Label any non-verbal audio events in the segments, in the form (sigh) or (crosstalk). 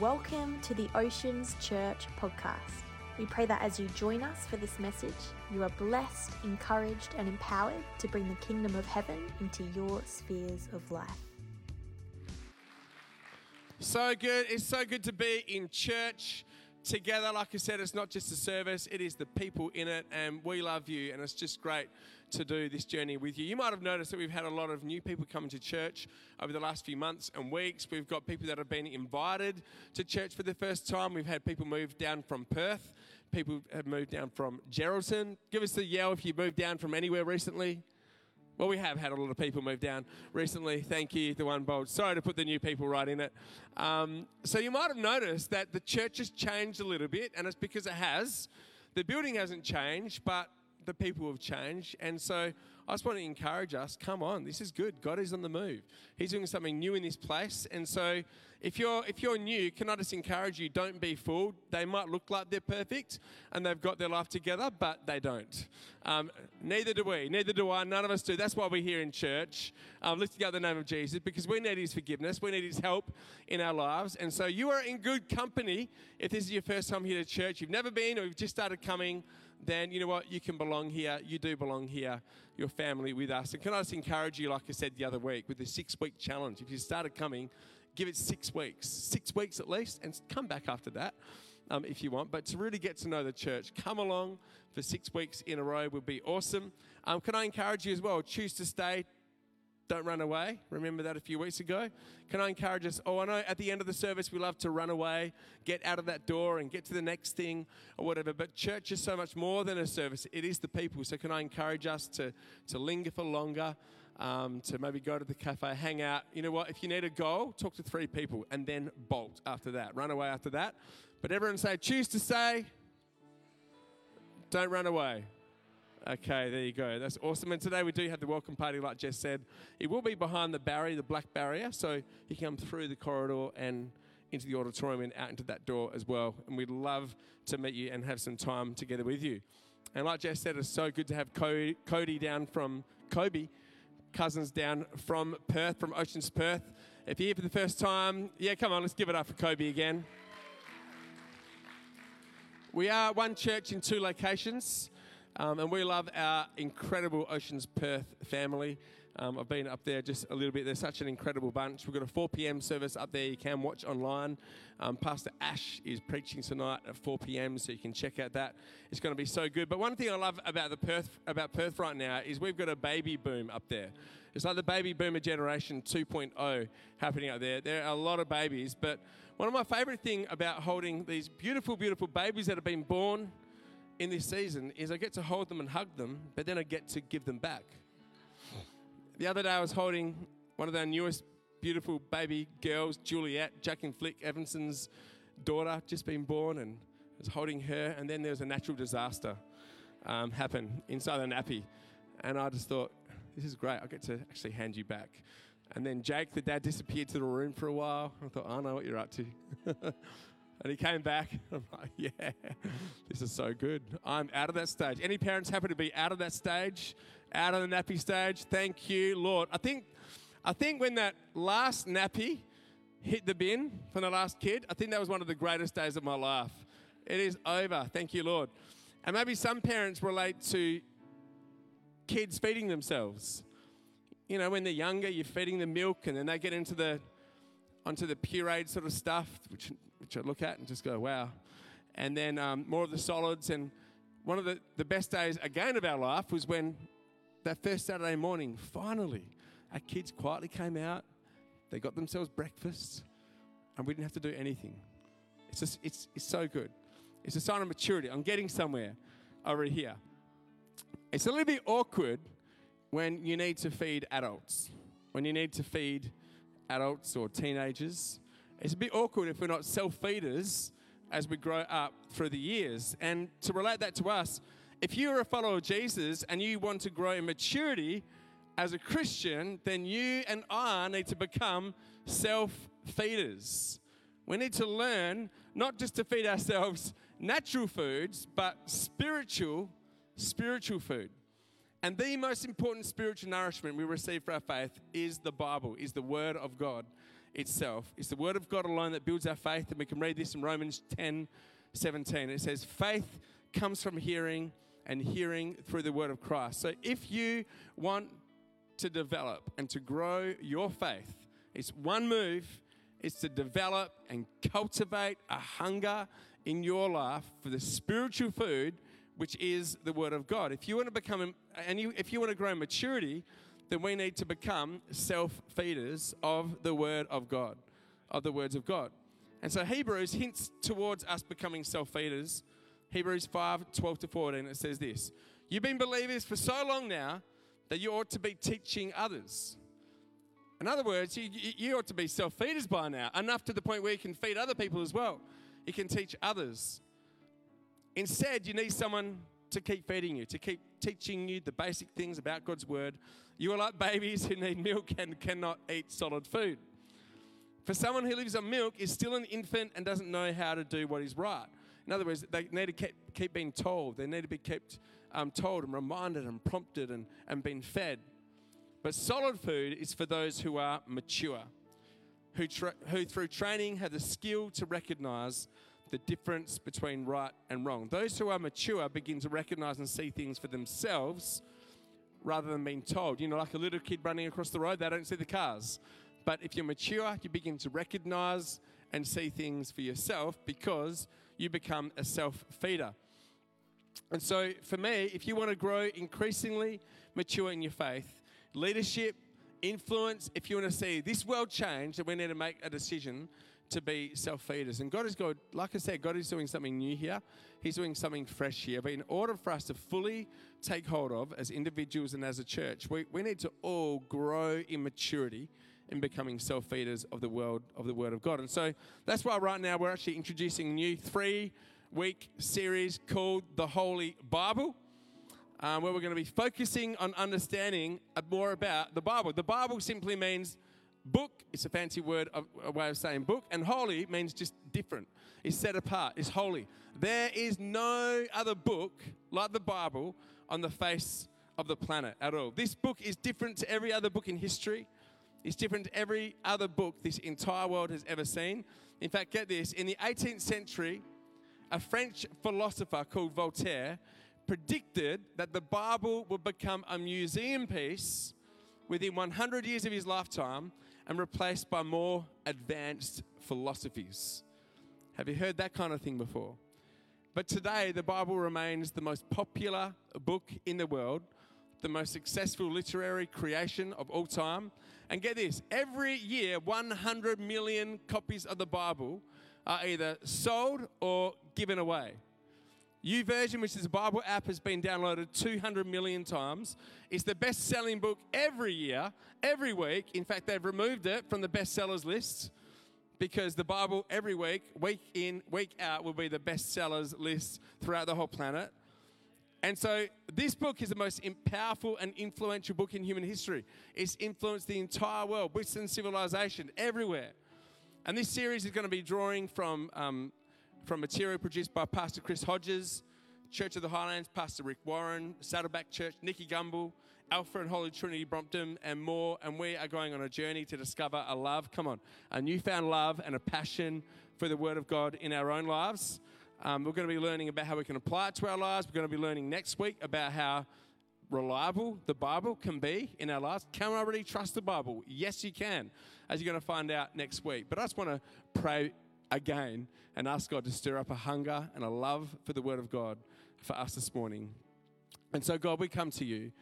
Welcome to the Oceans Church podcast. We pray that as you join us for this message, you are blessed, encouraged, and empowered to bring the kingdom of heaven into your spheres of life. So good. It's so good to be in church together. Like I said, it's not just a service, it is the people in it, and we love you, and it's just great to do this journey with you. You might have noticed that we've had a lot of new people coming to church over the last few months and weeks. We've got people that have been invited to church for the first time. We've had people move down from Perth, people have moved down from Geraldton. Give us a yell if you moved down from anywhere recently. Well, we have had a lot of people move down recently. Thank you, the one bold. Sorry to put the new people right in it. Um, so you might have noticed that the church has changed a little bit, and it's because it has. The building hasn't changed, but the people have changed. And so I just want to encourage us come on, this is good. God is on the move. He's doing something new in this place. And so if you're, if you're new, can I just encourage you, don't be fooled. They might look like they're perfect and they've got their life together, but they don't. Um, neither do we. Neither do I. None of us do. That's why we're here in church, um, lifting up the name of Jesus, because we need his forgiveness. We need his help in our lives. And so you are in good company if this is your first time here to church. You've never been or you've just started coming then you know what? You can belong here. You do belong here, your family with us. And can I just encourage you, like I said the other week, with the six week challenge? If you started coming, give it six weeks, six weeks at least, and come back after that. Um, if you want, but to really get to know the church, come along for six weeks in a row would be awesome. Um, can I encourage you as well? Choose to stay, don't run away. Remember that a few weeks ago? Can I encourage us? Oh, I know at the end of the service we love to run away, get out of that door and get to the next thing or whatever. But church is so much more than a service, it is the people. So, can I encourage us to, to linger for longer, um, to maybe go to the cafe, hang out? You know what? If you need a goal, talk to three people and then bolt after that, run away after that. But everyone say, choose to stay, don't run away. Okay, there you go. That's awesome. And today we do have the welcome party, like Jess said. It will be behind the barrier, the black barrier, so you come through the corridor and into the auditorium and out into that door as well. And we'd love to meet you and have some time together with you. And like Jess said, it's so good to have Cody down from Kobe, cousins down from Perth, from Oceans Perth. If you're here for the first time, yeah, come on, let's give it up for Kobe again. We are one church in two locations. Um, and we love our incredible Oceans Perth family. Um, I've been up there just a little bit. They're such an incredible bunch. We've got a 4 p.m. service up there you can watch online. Um, Pastor Ash is preaching tonight at 4 p.m., so you can check out that. It's going to be so good. But one thing I love about the Perth about Perth right now is we've got a baby boom up there. It's like the baby boomer generation 2.0 happening up there. There are a lot of babies, but one of my favourite thing about holding these beautiful, beautiful babies that have been born in this season is I get to hold them and hug them, but then I get to give them back. The other day I was holding one of our newest beautiful baby girls, Juliet, Jack and Flick Evanson's daughter, just been born, and I was holding her, and then there was a natural disaster um, happen inside the nappy. And I just thought, this is great. I get to actually hand you back. And then Jake, the dad, disappeared to the room for a while. I thought, I know what you're up to. (laughs) And he came back. (laughs) I'm like, yeah, (laughs) this is so good. I'm out of that stage. Any parents happy to be out of that stage, out of the nappy stage? Thank you, Lord. I think, I think when that last nappy hit the bin from the last kid, I think that was one of the greatest days of my life. It is over. Thank you, Lord. And maybe some parents relate to kids feeding themselves. You know, when they're younger, you're feeding them milk, and then they get into the onto the pureed sort of stuff, which, which I look at and just go, wow. And then um, more of the solids. And one of the, the best days, again, of our life was when that first Saturday morning, finally, our kids quietly came out. They got themselves breakfast, and we didn't have to do anything. It's, just, it's, it's so good. It's a sign of maturity. I'm getting somewhere over here. It's a little bit awkward when you need to feed adults, when you need to feed adults or teenagers. It's a bit awkward if we're not self feeders as we grow up through the years. And to relate that to us, if you're a follower of Jesus and you want to grow in maturity as a Christian, then you and I need to become self feeders. We need to learn not just to feed ourselves natural foods, but spiritual, spiritual food. And the most important spiritual nourishment we receive for our faith is the Bible, is the Word of God. itself. It's the Word of God alone that builds our faith. And we can read this in Romans 10 17. It says, Faith comes from hearing, and hearing through the Word of Christ. So if you want to develop and to grow your faith, it's one move is to develop and cultivate a hunger in your life for the spiritual food, which is the Word of God. If you want to become, and you, if you want to grow maturity, then we need to become self feeders of the Word of God, of the words of God. And so Hebrews hints towards us becoming self feeders. Hebrews 5 12 to 14, it says this You've been believers for so long now that you ought to be teaching others. In other words, you, you ought to be self feeders by now, enough to the point where you can feed other people as well. You can teach others. Instead, you need someone to keep feeding you, to keep teaching you the basic things about God's word. You are like babies who need milk and cannot eat solid food. For someone who lives on milk is still an infant and doesn't know how to do what is right. In other words, they need to keep, keep being told. They need to be kept um, told and reminded and prompted and, and being fed. But solid food is for those who are mature, who, tra- who through training have the skill to recognize the difference between right and wrong. Those who are mature begin to recognize and see things for themselves rather than being told. You know, like a little kid running across the road, they don't see the cars. But if you're mature, you begin to recognize and see things for yourself because you become a self feeder. And so, for me, if you want to grow increasingly mature in your faith, leadership, influence, if you want to see this world change, then we need to make a decision to be self feeders. And God is good. Like I said, God is doing something new here. He's doing something fresh here. But in order for us to fully take hold of as individuals and as a church, we, we need to all grow in maturity in becoming self feeders of the world of the Word of God. And so that's why right now we're actually introducing a new three week series called The Holy Bible um, where we're going to be focusing on understanding more about the Bible. The Bible simply means book. It's a fancy word, of, a way of saying book. And holy means just different. It's set apart. It's holy. There is no other book like the Bible on the face of the planet at all. This book is different to every other book in history. It's different to every other book this entire world has ever seen. In fact, get this in the 18th century, a French philosopher called Voltaire predicted that the Bible would become a museum piece within 100 years of his lifetime and replaced by more advanced philosophies. Have you heard that kind of thing before? But today, the Bible remains the most popular book in the world, the most successful literary creation of all time. And get this every year, 100 million copies of the Bible are either sold or given away. YouVersion, which is a Bible app, has been downloaded 200 million times. It's the best selling book every year, every week. In fact, they've removed it from the bestsellers list because the Bible every week, week in, week out, will be the bestsellers list throughout the whole planet. And so, this book is the most powerful and influential book in human history. It's influenced the entire world, Western civilization, everywhere. And this series is going to be drawing from um, from material produced by Pastor Chris Hodges, Church of the Highlands, Pastor Rick Warren, Saddleback Church, Nicky Gumbel, Alpha and Holy Trinity Brompton, and more. And we are going on a journey to discover a love, come on, a newfound love and a passion for the Word of God in our own lives. Um, we're going to be learning about how we can apply it to our lives. We're going to be learning next week about how reliable the Bible can be in our lives. Can I really trust the Bible? Yes, you can, as you're going to find out next week. But I just want to pray again and ask God to stir up a hunger and a love for the Word of God for us this morning. And so, God, we come to you.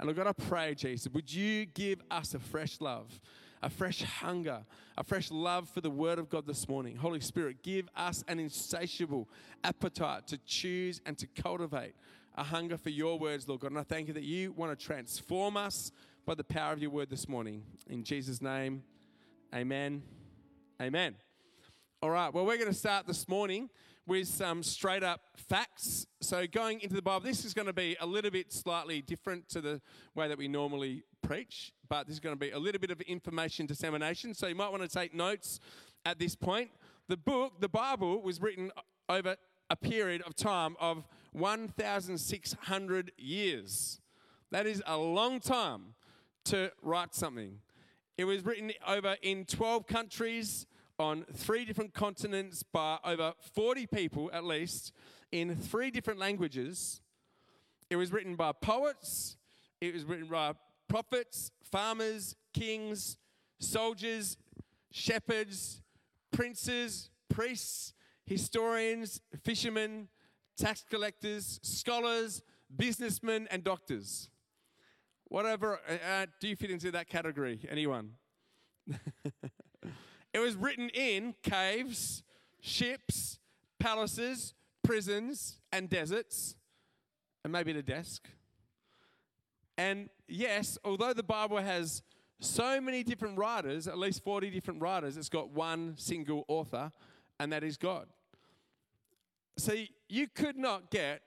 And Lord God, I pray, Jesus, would you give us a fresh love, a fresh hunger, a fresh love for the Word of God this morning? Holy Spirit, give us an insatiable appetite to choose and to cultivate a hunger for your words, Lord God. And I thank you that you want to transform us by the power of your word this morning. In Jesus' name, amen. Amen. All right, well, we're going to start this morning with some straight up facts. So, going into the Bible, this is going to be a little bit slightly different to the way that we normally preach, but this is going to be a little bit of information dissemination. So, you might want to take notes at this point. The book, the Bible, was written over a period of time of 1,600 years. That is a long time to write something. It was written over in 12 countries on three different continents by over 40 people at least in three different languages. It was written by poets, it was written by prophets, farmers, kings, soldiers, shepherds, princes, priests, historians, fishermen, tax collectors, scholars, businessmen, and doctors. Whatever, uh, uh do you fit into that category? Anyone? (laughs) it was written in caves, ships, palaces, prisons, and deserts, and maybe the desk. And yes, although the Bible has so many different writers, at least 40 different writers, it's got one single author, and that is God. See, you could not get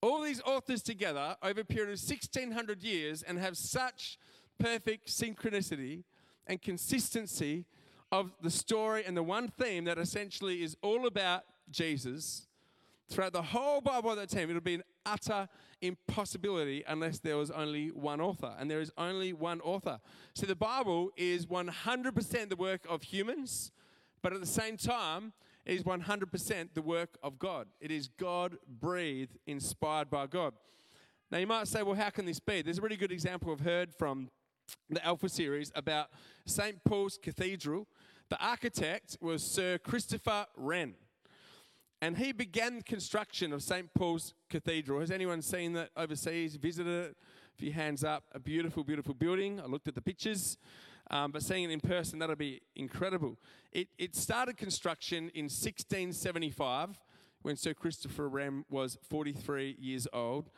all these authors together over a period of 1600 years and have such perfect synchronicity and consistency of the story and the one theme that essentially is all about Jesus throughout the whole Bible at that time, it would be an utter impossibility unless there was only one author. And there is only one author. So the Bible is 100% the work of humans, but at the same time, it is 100% the work of God. It is God breathed, inspired by God. Now you might say, well, how can this be? There's a really good example I've heard from the Alpha series about St. Paul's Cathedral. The architect was Sir Christopher Wren. And he began construction of St. Paul's Cathedral. Has anyone seen that overseas, visited it? A few hands up. A beautiful, beautiful building. I looked at the pictures. Um, but seeing it in person, that'll be incredible. It, it started construction in 1675 when Sir Christopher Wren was 43 years old.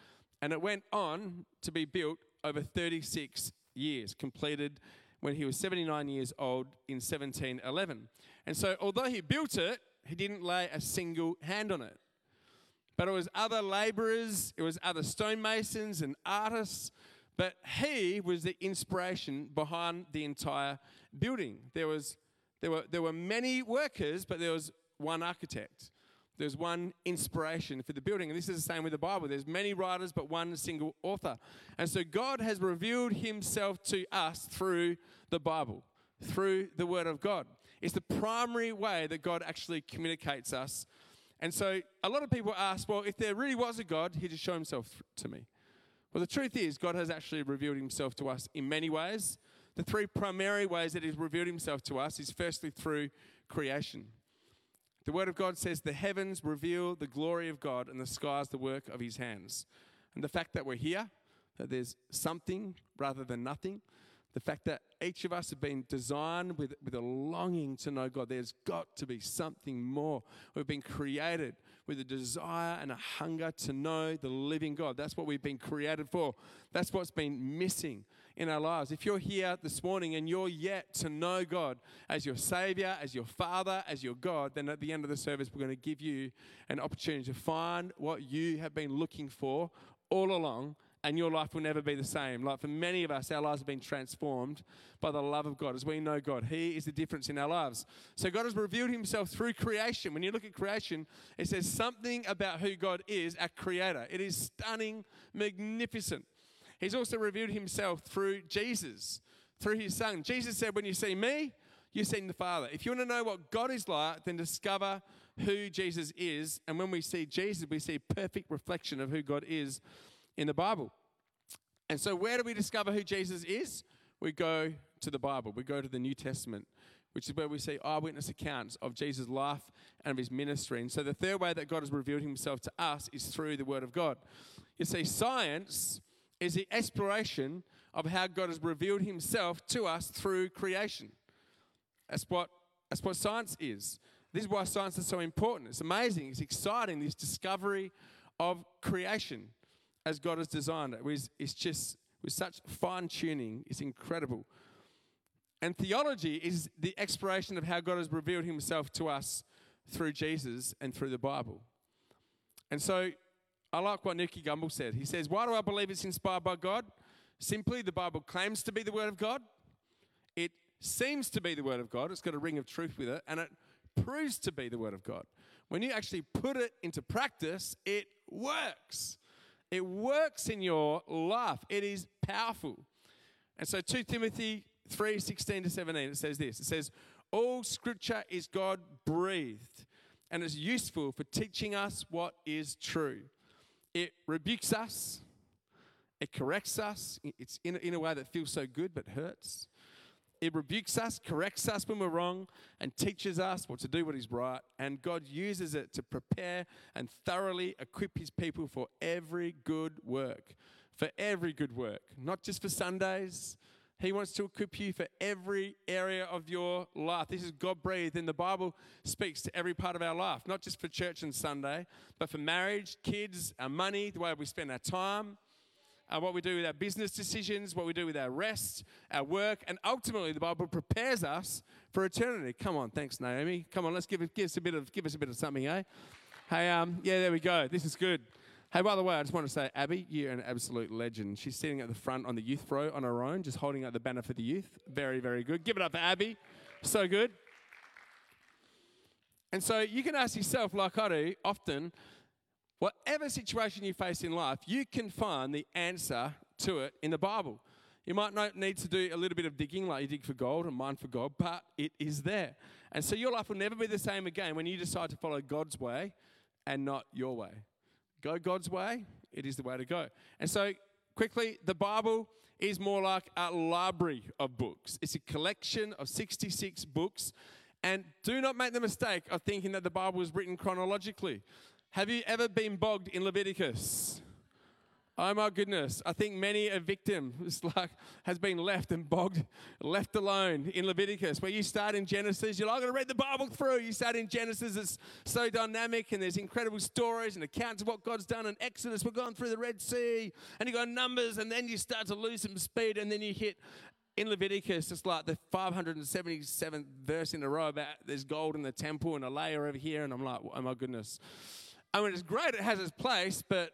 And it went on to be built over 36 years, completed when he was 79 years old in 1711. And so, although he built it, he didn't lay a single hand on it. But it was other laborers, it was other stonemasons and artists, but he was the inspiration behind the entire building. There was there were there were many workers, but there was one architect. There's one inspiration for the building. And this is the same with the Bible. There's many writers, but one single author. And so God has revealed himself to us through the Bible, through the Word of God. It's the primary way that God actually communicates us. And so a lot of people ask, well, if there really was a God, he'd just show himself to me. Well, the truth is, God has actually revealed himself to us in many ways. The three primary ways that he's revealed himself to us is firstly through creation. The Word of God says, The heavens reveal the glory of God, and the skies the work of his hands. And the fact that we're here, that there's something rather than nothing, the fact that each of us have been designed with, with a longing to know God. There's got to be something more. We've been created with a desire and a hunger to know the living God. That's what we've been created for. That's what's been missing in our lives. If you're here this morning and you're yet to know God as your Savior, as your Father, as your God, then at the end of the service, we're going to give you an opportunity to find what you have been looking for all along and your life will never be the same. Like for many of us, our lives have been transformed by the love of God as we know God. He is the difference in our lives. So God has revealed himself through creation. When you look at creation, it says something about who God is, our creator. It is stunning, magnificent. He's also revealed himself through Jesus, through his son. Jesus said, When you see me, you've seen the Father. If you want to know what God is like, then discover who Jesus is. And when we see Jesus, we see perfect reflection of who God is in the Bible. And so, where do we discover who Jesus is? We go to the Bible, we go to the New Testament, which is where we see eyewitness accounts of Jesus' life and of his ministry. And so, the third way that God has revealed himself to us is through the Word of God. You see, science is the exploration of how God has revealed himself to us through creation. That's what, that's what science is. This is why science is so important. It's amazing, it's exciting, this discovery of creation as God has designed it. It's just with such fine tuning, it's incredible. And theology is the exploration of how God has revealed himself to us through Jesus and through the Bible. And so I like what Nicky Gumbel said. He says, Why do I believe it's inspired by God? Simply, the Bible claims to be the Word of God. It seems to be the Word of God. It's got a ring of truth with it, and it proves to be the Word of God. When you actually put it into practice, it works. It works in your life, it is powerful. And so 2 Timothy 3 16 to 17, it says this it says, All scripture is God breathed and is useful for teaching us what is true. It rebukes us, it corrects us. It's in, in a way that feels so good but hurts. It rebukes us, corrects us when we're wrong, and teaches us what to do what is right. And God uses it to prepare and thoroughly equip his people for every good work. For every good work, not just for Sundays. He wants to equip you for every area of your life. This is God breathed, and the Bible speaks to every part of our life, not just for church and Sunday, but for marriage, kids, our money, the way we spend our time, uh, what we do with our business decisions, what we do with our rest, our work, and ultimately the Bible prepares us for eternity. Come on, thanks, Naomi. Come on, let's give, give us a bit of give us a bit of something, eh? Hey, um, yeah, there we go. This is good. Hey, by the way, I just want to say, Abby, you're an absolute legend. She's sitting at the front on the youth row on her own, just holding out the banner for the youth. Very, very good. Give it up for Abby. So good. And so you can ask yourself, like I do often, Whatever situation you face in life, you can find the answer to it in the Bible. You might not need to do a little bit of digging like you dig for gold and mine for gold, but it is there. And so your life will never be the same again when you decide to follow God's way and not your way. Go God's way, it is the way to go. And so, quickly, the Bible is more like a library of books. It's a collection of 66 books. And do not make the mistake of thinking that the Bible was written chronologically. Have you ever been bogged in Leviticus? Oh my goodness. I think many a victim (laughs) like has been left and bogged, left alone in Leviticus. Where you start in Genesis, you're like, I'm going to read the Bible through. You start in Genesis, it's so dynamic and there's incredible stories and accounts of what God's done in Exodus. We're going through the Red Sea and you got numbers and then you start to lose some speed and then you hit in Leviticus, it's like the 577th verse in a row about there's gold in the temple and a layer over here. And I'm like, oh my goodness. I mean, it's great, it has its place, but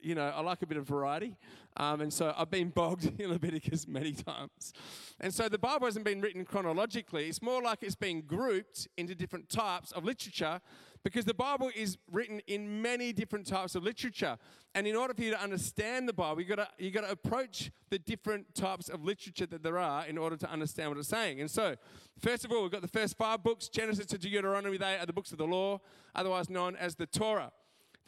you know, I like a bit of variety. Um, and so I've been bogged (laughs) in Leviticus many times. And so the Bible hasn't been written chronologically, it's more like it's been grouped into different types of literature because the Bible is written in many different types of literature. And in order for you to understand the Bible, you've got to, you got to approach the different types of literature that there are in order to understand what it's saying. And so, first of all, we've got the first five books Genesis to Deuteronomy, they are the books of the law, otherwise known as the Torah.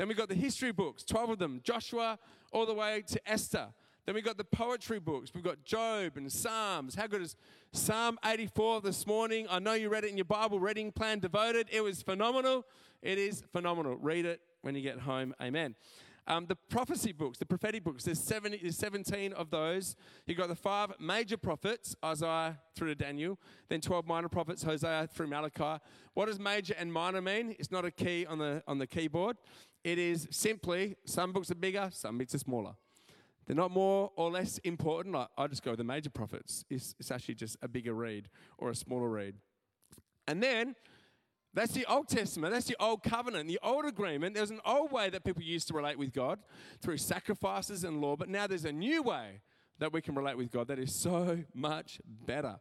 Then we got the history books, 12 of them, Joshua all the way to Esther. Then we got the poetry books. We've got Job and Psalms. How good is Psalm 84 this morning? I know you read it in your Bible reading plan devoted. It was phenomenal. It is phenomenal. Read it when you get home. Amen. Um, the prophecy books, the prophetic books, there's, 70, there's 17 of those. You've got the five major prophets, Isaiah through to Daniel, then 12 minor prophets, Hosea through Malachi. What does major and minor mean? It's not a key on the, on the keyboard. It is simply some books are bigger, some books are smaller. They're not more or less important. I, I just go with the major prophets. It's, it's actually just a bigger read or a smaller read. And then that's the Old Testament. That's the Old Covenant. The Old Agreement, there's an old way that people used to relate with God through sacrifices and law, but now there's a new way that we can relate with God that is so much better.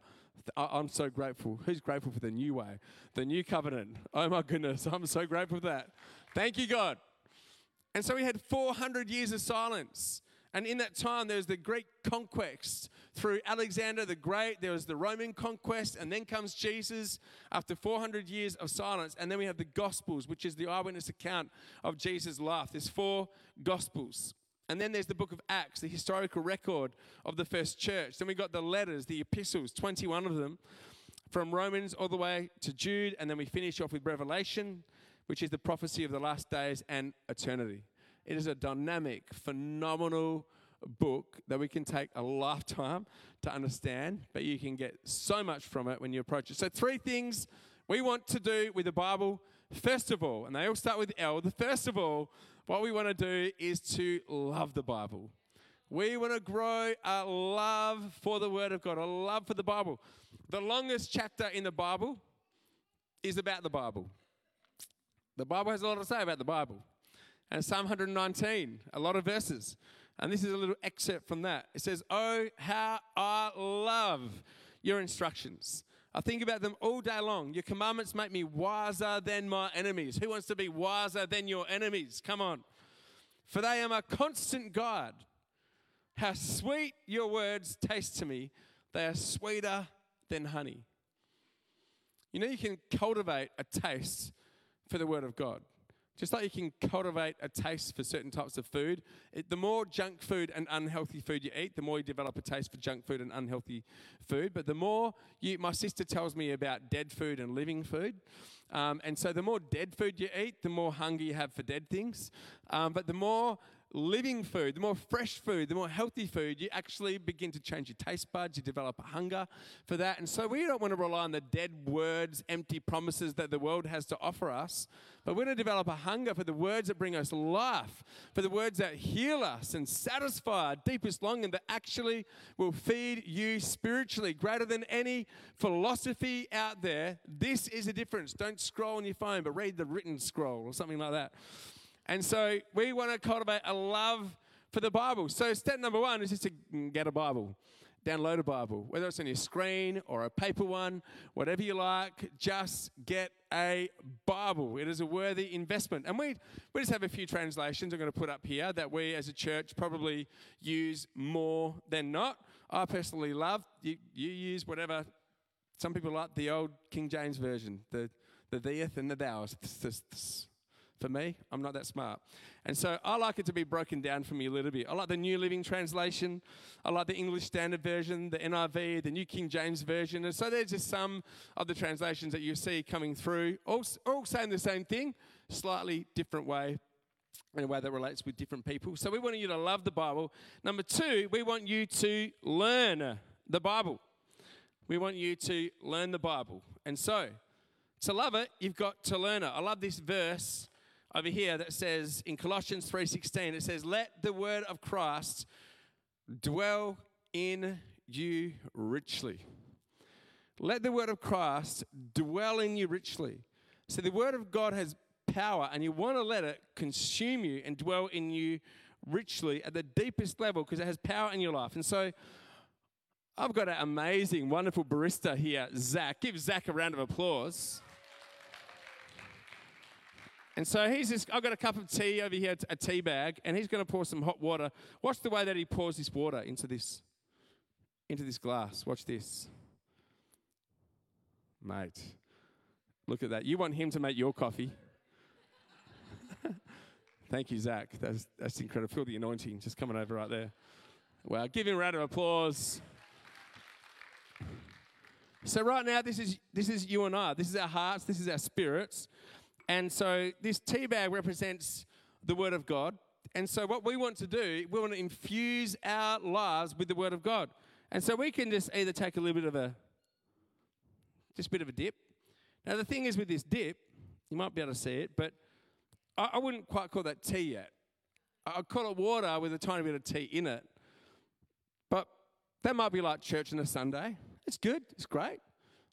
I'm so grateful. Who's grateful for the new way? The new covenant. Oh my goodness, I'm so grateful for that. Thank you, God. And so we had 400 years of silence. And in that time, there was the Greek conquest through Alexander the Great. There was the Roman conquest, and then comes Jesus after 400 years of silence. And then we have the Gospels, which is the eyewitness account of Jesus' life. There's four Gospels. And then there's the book of Acts, the historical record of the first church. Then we got the letters, the epistles, 21 of them, from Romans all the way to Jude. And then we finish off with Revelation, which is the prophecy of the last days and eternity. It is a dynamic, phenomenal book that we can take a lifetime to understand, but you can get so much from it when you approach it. So, three things we want to do with the Bible. First of all, and they all start with L, the first of all, what we want to do is to love the Bible. We want to grow a love for the Word of God, a love for the Bible. The longest chapter in the Bible is about the Bible. The Bible has a lot to say about the Bible and Psalm 119, a lot of verses. And this is a little excerpt from that. It says, Oh, how I love your instructions. I think about them all day long. Your commandments make me wiser than my enemies. Who wants to be wiser than your enemies? Come on. For they are my constant guide. How sweet your words taste to me, They are sweeter than honey. You know, you can cultivate a taste for the Word of God. Just like you can cultivate a taste for certain types of food, it, the more junk food and unhealthy food you eat, the more you develop a taste for junk food and unhealthy food. But the more you, my sister tells me about dead food and living food. Um, and so the more dead food you eat, the more hunger you have for dead things. Um, but the more living food, the more fresh food, the more healthy food, you actually begin to change your taste buds, you develop a hunger for that. And so we don't want to rely on the dead words, empty promises that the world has to offer us, but we're going to develop a hunger for the words that bring us life, for the words that heal us and satisfy our deepest longing that actually will feed you spiritually, greater than any philosophy out there. This is a difference. Don't scroll on your phone, but read the written scroll or something like that. And so we want to cultivate a love for the Bible. So step number one is just to get a Bible. Download a Bible, whether it's on your screen or a paper one, whatever you like, just get a Bible. It is a worthy investment. And we, we just have a few translations I'm going to put up here that we as a church probably use more than not. I personally love, you, you use whatever, some people like the old King James Version, the, the theeth and the thous. For me, I'm not that smart. And so I like it to be broken down for me a little bit. I like the New Living Translation. I like the English Standard Version, the NIV, the New King James Version. And so there's just some of the translations that you see coming through, all, all saying the same thing, slightly different way, in a way that relates with different people. So we want you to love the Bible. Number two, we want you to learn the Bible. We want you to learn the Bible. And so, to love it, you've got to learn it. I love this verse over here that says in Colossians 3:16 it says let the word of Christ dwell in you richly. Let the word of Christ dwell in you richly. So the word of God has power and you want to let it consume you and dwell in you richly at the deepest level because it has power in your life. And so I've got an amazing, wonderful barista here, Zach. Give Zach a round of applause. And so he's just, I've got a cup of tea over here, a tea bag, and he's going to pour some hot water. Watch the way that he pours this water into this, into this glass. Watch this. Mate, look at that. You want him to make your coffee. (laughs) Thank you, Zach. That's, that's incredible. Feel the anointing just coming over right there. Well, give him a round of applause. So right now, this is this is you and I. This is our hearts. This is our spirits. And so this tea bag represents the Word of God. And so what we want to do, we want to infuse our lives with the Word of God. And so we can just either take a little bit of a, just a bit of a dip. Now the thing is with this dip, you might be able to see it, but I, I wouldn't quite call that tea yet. I'd call it water with a tiny bit of tea in it. But that might be like church on a Sunday. It's good. It's great.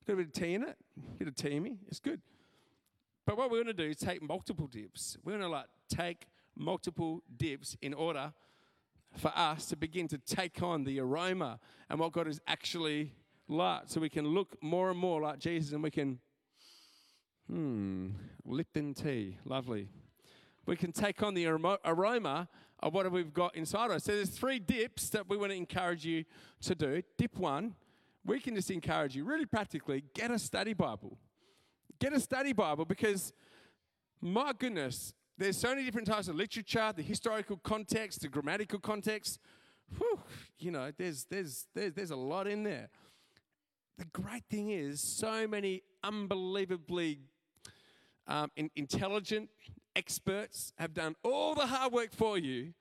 Got a bit of tea in it. A bit of tea in me. It's good. But what we're going to do is take multiple dips. We're going to like take multiple dips in order for us to begin to take on the aroma and what God is actually like. So we can look more and more like Jesus and we can, hmm, Lipton tea, lovely. We can take on the aroma of what we've got inside us. So there's three dips that we want to encourage you to do. Dip one, we can just encourage you really practically get a study Bible. Get a study Bible because, my goodness, there's so many different types of literature, the historical context, the grammatical context. Whew, you know, there's, there's, there's, there's a lot in there. The great thing is, so many unbelievably um, in, intelligent experts have done all the hard work for you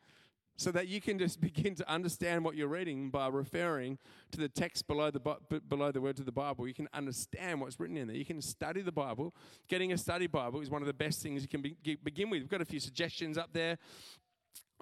so that you can just (laughs) begin to understand what you're reading by referring to the text below the below the words of the Bible. You can understand what's written in there. You can study the Bible. Getting a study Bible is one of the best things you can be, begin with. We've got a few suggestions up there.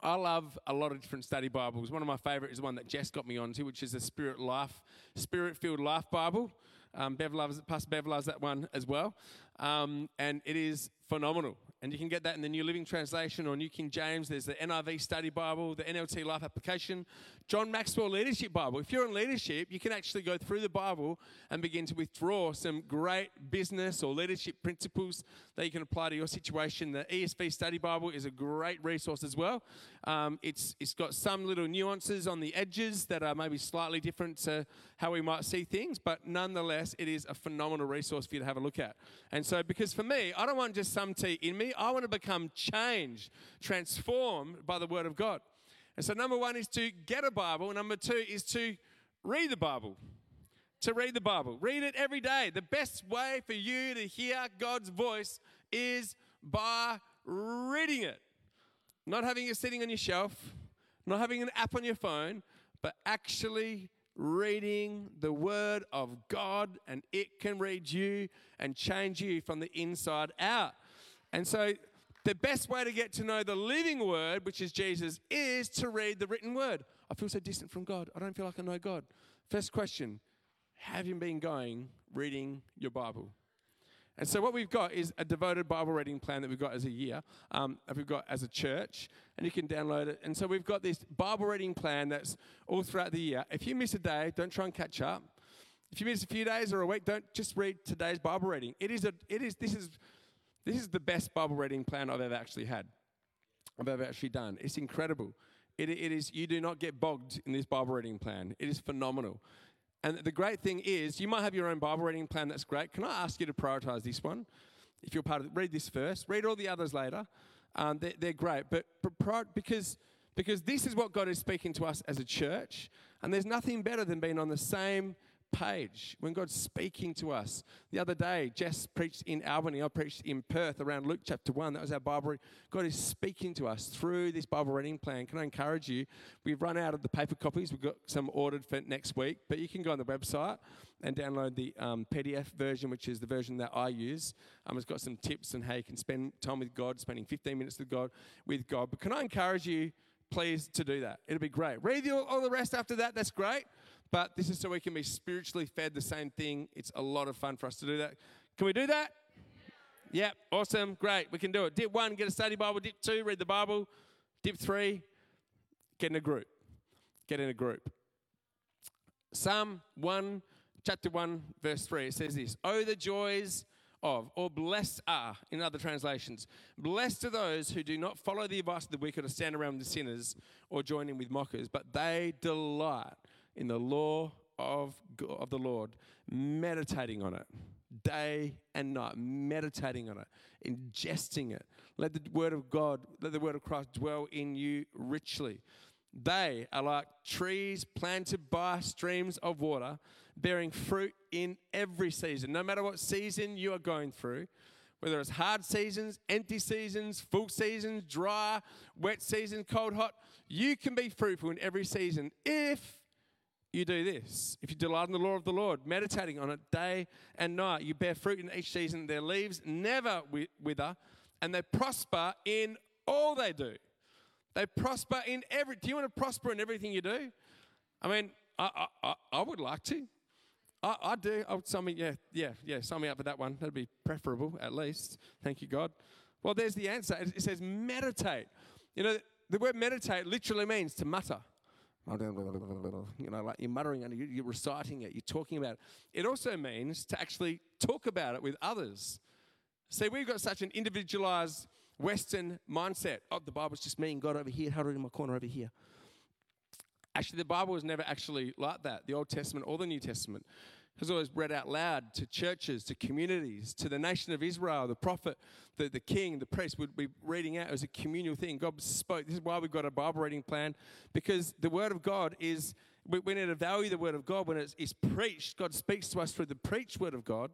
I love a lot of different study Bibles. One of my favorite is one that Jess got me onto, which is a Spirit Life, Spirit-filled Life Bible. Um, Bev loves, Pastor Bev loves that one as well, um, and it is phenomenal. And you can get that in the New Living Translation or New King James. There's the NIV Study Bible, the NLT Life Application, John Maxwell Leadership Bible. If you're in leadership, you can actually go through the Bible and begin to withdraw some great business or leadership principles that you can apply to your situation. The ESV Study Bible is a great resource as well. Um, it's, it's got some little nuances on the edges that are maybe slightly different to how we might see things, but nonetheless, it is a phenomenal resource for you to have a look at. And so, because for me, I don't want just some tea in me, I want to become changed, transformed by the Word of God. And so, number one is to get a Bible, number two is to read the Bible. To read the Bible. Read it every day. The best way for you to hear God's voice is by reading it. Not having it sitting on your shelf, not having an app on your phone, but actually reading the Word of God, and it can read you and change you from the inside out. And so, the best way to get to know the living Word, which is Jesus, is to read the written Word. I feel so distant from God. I don't feel like I know God. First question Have you been going reading your Bible? And so, what we've got is a devoted Bible reading plan that we've got as a year, um, we've got as a church, and you can download it. And so, we've got this Bible reading plan that's all throughout the year. If you miss a day, don't try and catch up. If you miss a few days or a week, don't just read today's Bible reading. It is a, it is, this is, this is the best Bible reading plan I've ever actually had, I've ever actually done. It's incredible. It, it is, you do not get bogged in this Bible reading plan. It is phenomenal. And the great thing is, you might have your own Bible reading plan that's great. Can I ask you to prioritize this one? If you're part of it, read this first, read all the others later. Um, they're, they're, great, but, but because, because this is what God is speaking to us as a church, and there's nothing better than being on the same page when God's speaking to us. The other day, Jess preached in Albany, I preached in Perth around Luke chapter 1. That was our Bible reading. God is speaking to us through this Bible reading plan. Can I encourage you? We've run out of the paper copies. We've got some ordered for next week, but you can go on the website and download the um, PDF version, which is the version that I use. Um, it's got some tips on how you can spend time with God, spending 15 minutes with God. With God. But can I encourage you, please, to do that? It'll be great. Read all the rest after that. That's great. But this is so we can be spiritually fed the same thing. It's a lot of fun for us to do that. Can we do that? Yeah, awesome, great. We can do it. Dip one, get a study Bible. Dip two, read the Bible. Dip three, get in a group. Get in a group. Psalm 1, chapter 1, verse 3, it says this Oh, the joys of, or blessed are, in other translations, blessed are those who do not follow the advice of the wicked or stand around with sinners or join in with mockers, but they delight in the law of, of the Lord, meditating on it day and night, meditating on it, ingesting it. Let the word of God, let the word of Christ dwell in you richly. They are like trees planted by streams of water, bearing fruit in every season. No matter what season you are going through, whether it's hard seasons, empty seasons, full seasons, dry, wet seasons, cold, hot, you can be fruitful in every season if you do this. If you delight in the law of the Lord, meditating on it day and night, you bear fruit in each season. Their leaves never wither, and they prosper in all they do. They prosper in every. Do you want to prosper in everything you do? I mean, I, I, I would like to. I, I do. I would sign me, yeah, yeah, yeah, sign me up for that one. That'd be preferable, at least. Thank you, God. Well, there's the answer. It says meditate. You know, the word meditate literally means to mutter you know, like you're muttering and you're reciting it, you're talking about it. It also means to actually talk about it with others. See, we've got such an individualized Western mindset. Oh, the Bible's just me and God over here, huddled in my corner over here. Actually, the Bible was never actually like that, the Old Testament or the New Testament has always read out loud to churches, to communities, to the nation of Israel. The prophet, the, the king, the priest would be reading out as a communal thing. God spoke. This is why we've got a Bible reading plan, because the Word of God is, we, we need to value the Word of God when it's, it's preached. God speaks to us through the preached Word of God,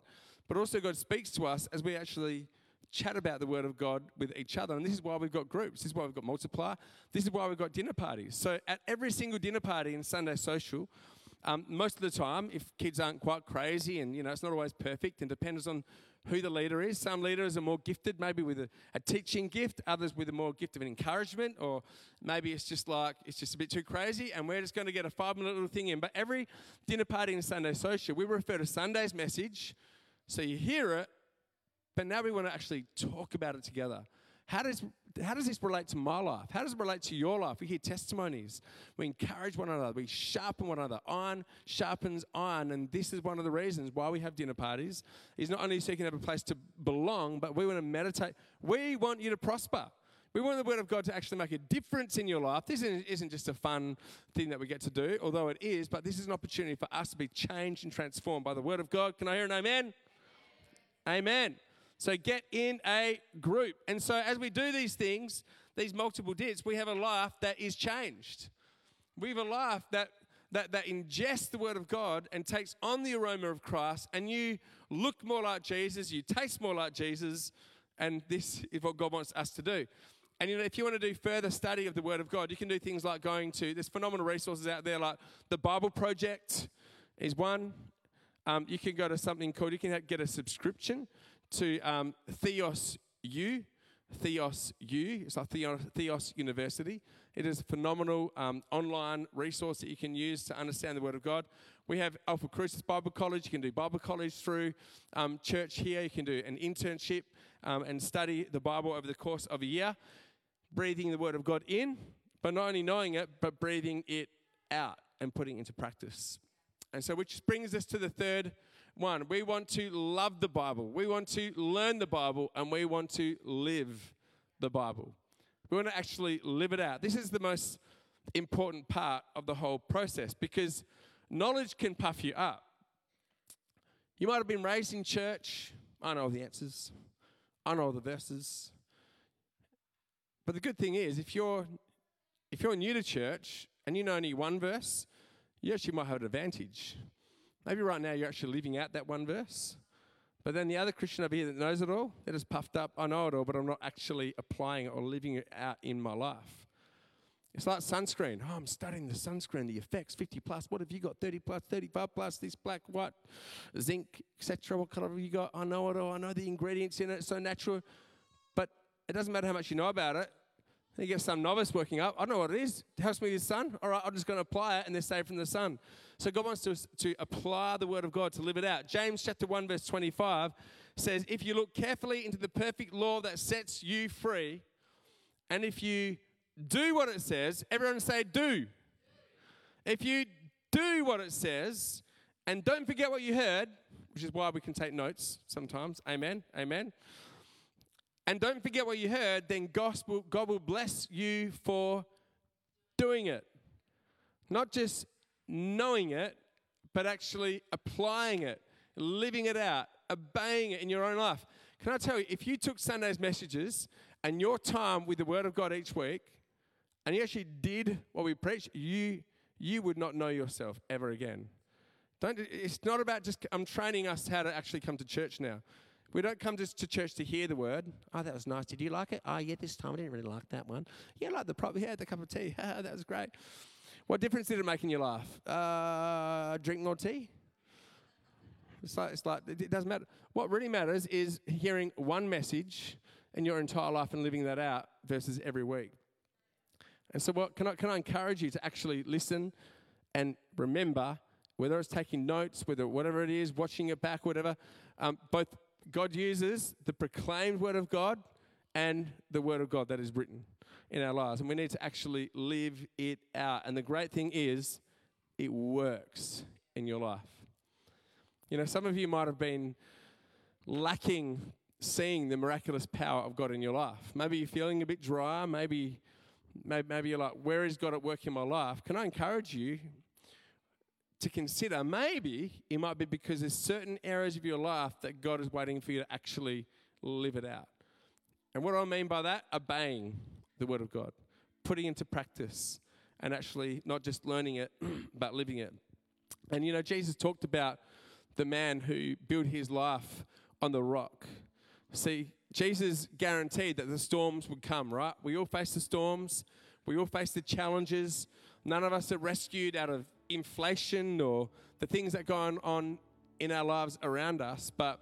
but also God speaks to us as we actually chat about the Word of God with each other. And this is why we've got groups. This is why we've got multiply. This is why we've got dinner parties. So at every single dinner party in Sunday Social, um, most of the time, if kids aren't quite crazy and you know it's not always perfect and depends on who the leader is. Some leaders are more gifted, maybe with a, a, teaching gift, others with a more gift of encouragement, or maybe it's just like it's just a bit too crazy and we're just going to get a five minute little thing in. But every dinner party and Sunday social, we refer to Sunday's message, so you hear it, but now we want to actually talk about it together. how does how does this relate to my life? How does it relate to your life? We hear testimonies. We encourage one another. We sharpen one another. Iron sharpens iron. And this is one of the reasons why we have dinner parties. Is not only so you can have a place to belong, but we want to meditate. We want you to prosper. We want the Word of God to actually make a difference in your life. This isn't just a fun thing that we get to do, although it is, but this is an opportunity for us to be changed and transformed by the Word of God. Can I hear an amen? Amen. So get in a group. And so as we do these things, these multiple dips, we have a life that is changed. We have a life that that, that ingests the word of God and takes on the aroma of Christ, and you look more like Jesus, you taste more like Jesus, and this is what God wants us to do. And you know, if you want to do further study of the Word of God, you can do things like going to, there's phenomenal resources out there, like the Bible Project is one. Um, you can go to something called, you can get a subscription to um, Theos U. Theos U. It's like Theos, University. It is a phenomenal um, online resource that you can use to understand the Word of God. We have Alphacrucis Bible College. You can do Bible college through um, church here. You can do an internship um, and study the Bible over the course of a year breathing the word of God in, but not only knowing it, but breathing it out and putting it into practice. And so, which brings us to the third one. We want to love the Bible, we want to learn the Bible, and we want to live the Bible. We want to actually live it out. This is the most important part of the whole process because knowledge can puff you up. You might have been raised in church. I know all the answers. I know all the verses. But the good thing is, if you're if you're new to church and you know only one verse, you actually might have an advantage. Maybe right now you're actually living out that one verse. But then the other Christian over here that knows it all, they're just puffed up. I know it all, but I'm not actually applying it or living it out in my life. It's like sunscreen. Oh, I'm studying the sunscreen, the effects, 50 plus. What have you got? 30 plus, 35 plus, this black, white, zinc, etc. What color have you got? I know it all. I know the ingredients in it. It's so natural. But it doesn't matter how much you know about it. You get some novice working up. I don't know what it is. It helps me with the sun. All right, I'm just going to apply it and they're saved from the sun. So God wants to, to apply the word of God to live it out. James chapter 1, verse 25 says, If you look carefully into the perfect law that sets you free, and if you do what it says, everyone say, do. If you do what it says, and don't forget what you heard, which is why we can take notes sometimes. Amen. Amen. And don't forget what you heard, then gospel, God will bless you for doing it. Not just knowing it, but actually applying it, living it out, obeying it in your own life. Can I tell you, if you took Sunday's messages and your time with the Word of God each week, and you actually did what we preached, you you would not know yourself ever again. Don't, it's not about just, I'm training us how to actually come to church now. We don't come just to church to hear the word. Oh, that was nice. Did you like it? Oh, yeah, this time I didn't really like that one. Yeah, I like the prop. Yeah, the cup of tea. (laughs) that was great. What difference did it make in your life? Uh, drink more tea? It's like, it's like, it doesn't matter. What really matters is hearing one message in your entire life and living that out versus every week. And so, what can I, can I encourage you to actually listen and remember, whether it's taking notes, whether whatever it is, watching it back, whatever, um, both God uses the proclaimed word of God and the word of God that is written in our lives. And we need to actually live it out. And the great thing is, it works in your life. You know, some of you might have been lacking seeing the miraculous power of God in your life. Maybe you're feeling a bit dry. Maybe, maybe, maybe you're like, where is God at work in my life? Can I encourage you to consider maybe it might be because there's certain areas of your life that God is waiting for you to actually live it out. And what do I mean by that? Obeying the Word of God, putting into practice, and actually not just learning it, (clears throat) but living it. And you know, Jesus talked about the man who built his life on the rock. See, Jesus guaranteed that the storms would come, right? We all face the storms, we all face the challenges. None of us are rescued out of inflation or the things that go on in our lives around us. But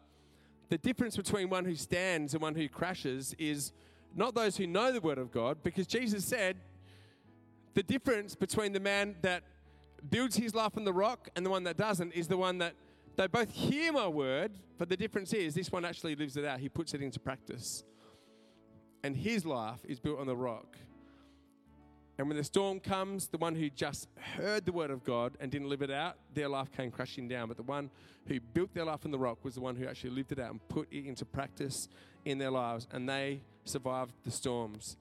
the difference between one who stands and one who crashes is not those who know the word of God, because Jesus said the difference between the man that builds his life on the rock and the one that doesn't is the one that they both hear my word, but the difference is this one actually lives it out. He puts it into practice. and his life is built on the rock. And when the storm comes, the one who just heard the word of God and didn't live it out, their life came crashing down. But the one who built their life on the rock was the one who actually lived it out and put it into practice in their lives, and they survived the storms.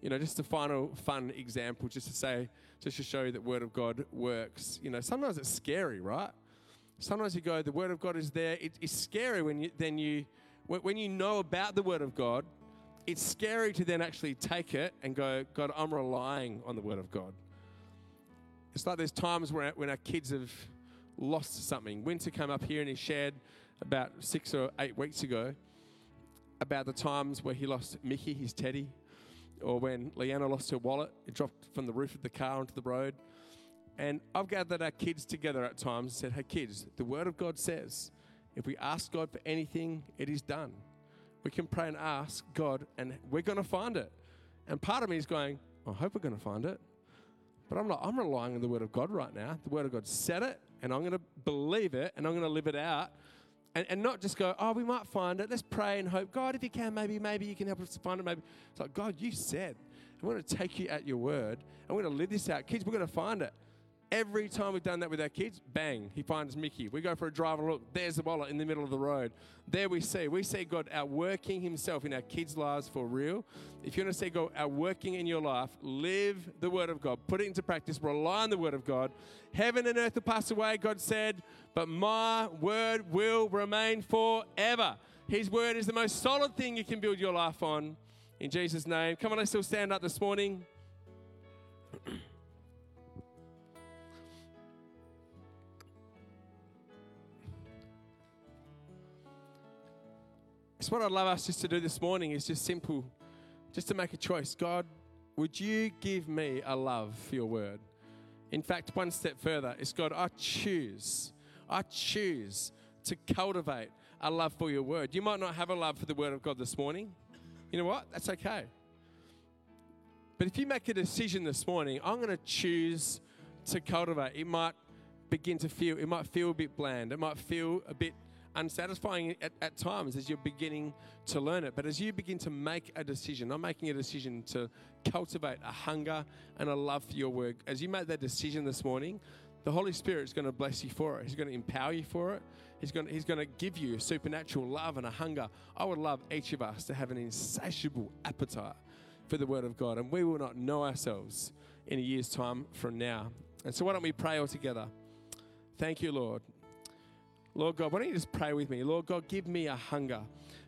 You know, just a final fun example, just to say, just to show you that word of God works. You know, sometimes it's scary, right? Sometimes you go, the word of God is there. It, it's scary when you then you when you know about the word of God it's scary to then actually take it and go, God, I'm relying on the Word of God. It's like there's times when, when our kids have lost something. Winter came up here and he shared about six or eight weeks ago about the times where he lost Mickey, his teddy, or when Leanna lost her wallet. It dropped from the roof of the car onto the road. And I've gathered our kids together at times and said, Hey, kids, the Word of God says, if we ask God for anything, it is done we can pray and ask God, and we're going to find it. And part of me is going, I hope we're going to find it. But I'm not, I'm relying on the Word of God right now. The Word of God said it, and I'm going to believe it, and I'm going to live it out. And, and not just go, oh, we might find it. Let's pray and hope. God, if you can, maybe, maybe you can help us find it. Maybe. It's like, God, you said. I'm going to take you at your word. I'm going to live this out. Kids, we're going to find it. Every time we've done that with our kids, bang, he finds Mickey. We go for a drive and look, there's the wallet in the middle of the road. There we see. We see God outworking himself in our kids' lives for real. If you want to see God outworking in your life, live the word of God. Put it into practice. Rely on the word of God. Heaven and earth will pass away, God said, but my word will remain forever. His word is the most solid thing you can build your life on. In Jesus' name. Come on, let's still stand up this morning. So, what I'd love us just to do this morning is just simple, just to make a choice. God, would you give me a love for your word? In fact, one step further is God, I choose, I choose to cultivate a love for your word. You might not have a love for the word of God this morning. You know what? That's okay. But if you make a decision this morning, I'm going to choose to cultivate. It might begin to feel, it might feel a bit bland. It might feel a bit unsatisfying at, at times as you're beginning to learn it. But as you begin to make a decision, I'm making a decision to cultivate a hunger and a love for your work. As you make that decision this morning, the Holy Spirit is going to bless you for it. He's going to empower you for it. He's going, to, he's going to give you supernatural love and a hunger. I would love each of us to have an insatiable appetite for the Word of God, and we will not know ourselves in a year's time from now. And so, why don't we pray all together? Thank you, Lord. Lord God, why don't you just pray with me? Lord God, give me a hunger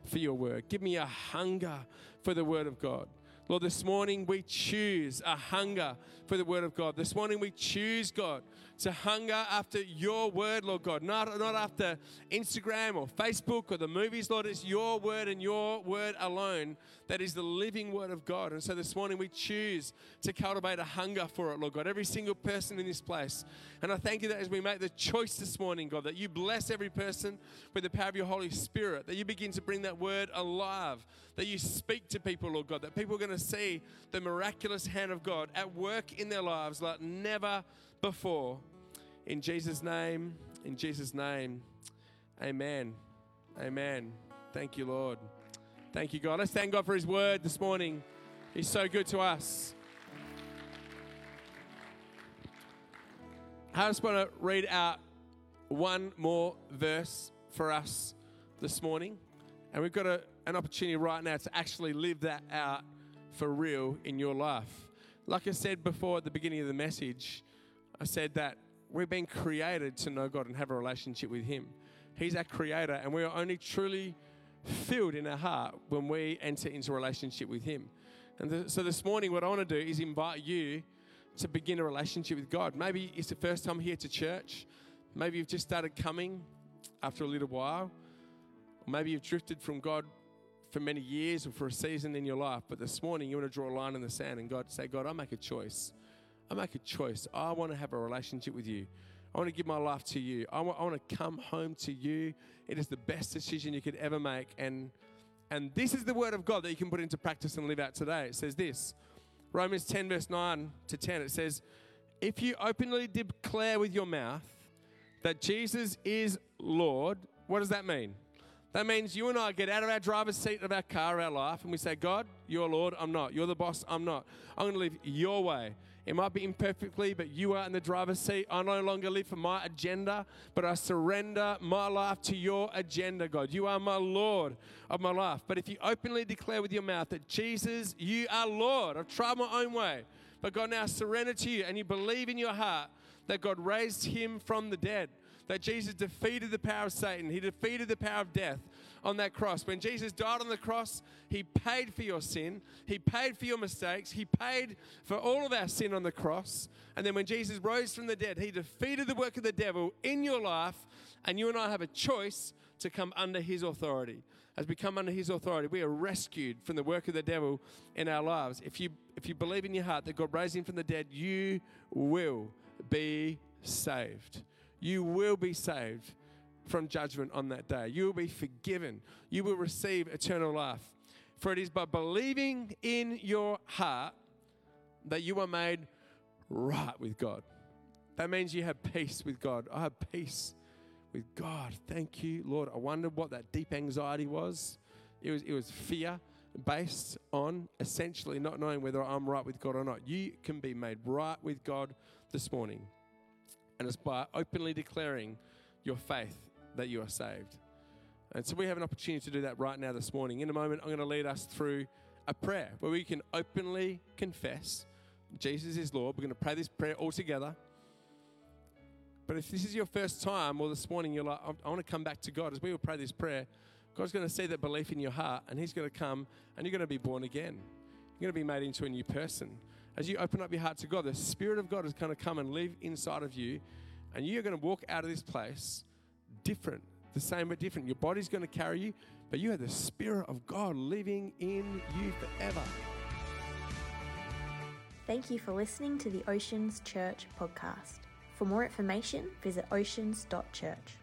for your word. Give me a hunger for the word of God. Lord, this morning we choose a hunger for the word of God. This morning we choose, God, to hunger after your word, Lord God, not, not after Instagram or Facebook or the movies, Lord. It's your word and your word alone that is the living word of God. And so this morning we choose to cultivate a hunger for it, Lord God, every single person in this place. And I thank you that as we make the choice this morning, God, that you bless every person with the power of your Holy Spirit, that you begin to bring that word alive, that you speak to people, Lord God, that people are going to see the miraculous hand of God at work in their lives like never before. In Jesus' name, in Jesus' name, amen. Amen. Thank you, Lord. Thank you, God. Let's thank God for His word this morning. He's so good to us. I just want to read out one more verse for us this morning. And we've got a, an opportunity right now to actually live that out for real in your life. Like I said before at the beginning of the message, I said that we've been created to know God and have a relationship with Him. He's our creator, and we are only truly filled in our heart when we enter into a relationship with Him. And so this morning, what I want to do is invite you to begin a relationship with God. Maybe it's the first time here to church. Maybe you've just started coming after a little while. Maybe you've drifted from God for many years or for a season in your life. But this morning, you want to draw a line in the sand and God say, God, I make a choice. I make a choice. I want to have a relationship with you. I want to give my life to you. I want, I want to come home to you. It is the best decision you could ever make. And, and this is the word of God that you can put into practice and live out today. It says this Romans 10, verse 9 to 10. It says, If you openly declare with your mouth that Jesus is Lord, what does that mean? That means you and I get out of our driver's seat of our car, our life, and we say, God, you're Lord, I'm not. You're the boss, I'm not. I'm going to live your way. It might be imperfectly, but you are in the driver's seat. I no longer live for my agenda, but I surrender my life to your agenda, God. You are my Lord of my life. But if you openly declare with your mouth that Jesus, you are Lord, I've tried my own way, but God now surrender to you, and you believe in your heart that God raised him from the dead that Jesus defeated the power of Satan. He defeated the power of death on that cross. When Jesus died on the cross, He paid for your sin, He paid for your mistakes, He paid for all of our sin on the cross. And then when Jesus rose from the dead, He defeated the work of the devil in your life, and you and I have a choice to come under His authority. As we come under His authority, we are rescued from the work of the devil in our lives. If you, if you believe in your heart that God raised Him from the dead, you will be saved you will be saved from judgment on that day. You will be forgiven. You will receive eternal life. For it is by believing in your heart that you are made right with God. That means you have peace with God. I have peace with God. Thank you, Lord. I wondered what that deep anxiety was. It was, it was fear based on essentially not knowing whether I'm right with God or not. You can be made right with God this morning and it's by openly declaring your faith that you are saved. And so we have an opportunity to do that right now this morning. In a moment, I'm going to lead us through a prayer where we can openly confess Jesus is Lord. We're going to pray this prayer all together. But if this is your first time or this morning, you're like, I want to come back to God, as we will pray this prayer, God's going to see that belief in your heart and He's going to come and you're going to be born again. You're going to be made into a new person as you open up your heart to God, the Spirit of God is going to come and live inside of you, and you're going to walk out of this place different, the same but different. Your body's going to carry you, but you have the Spirit of God living in you forever. Thank you for listening to the Oceans Church podcast. For more information, visit oceans.church.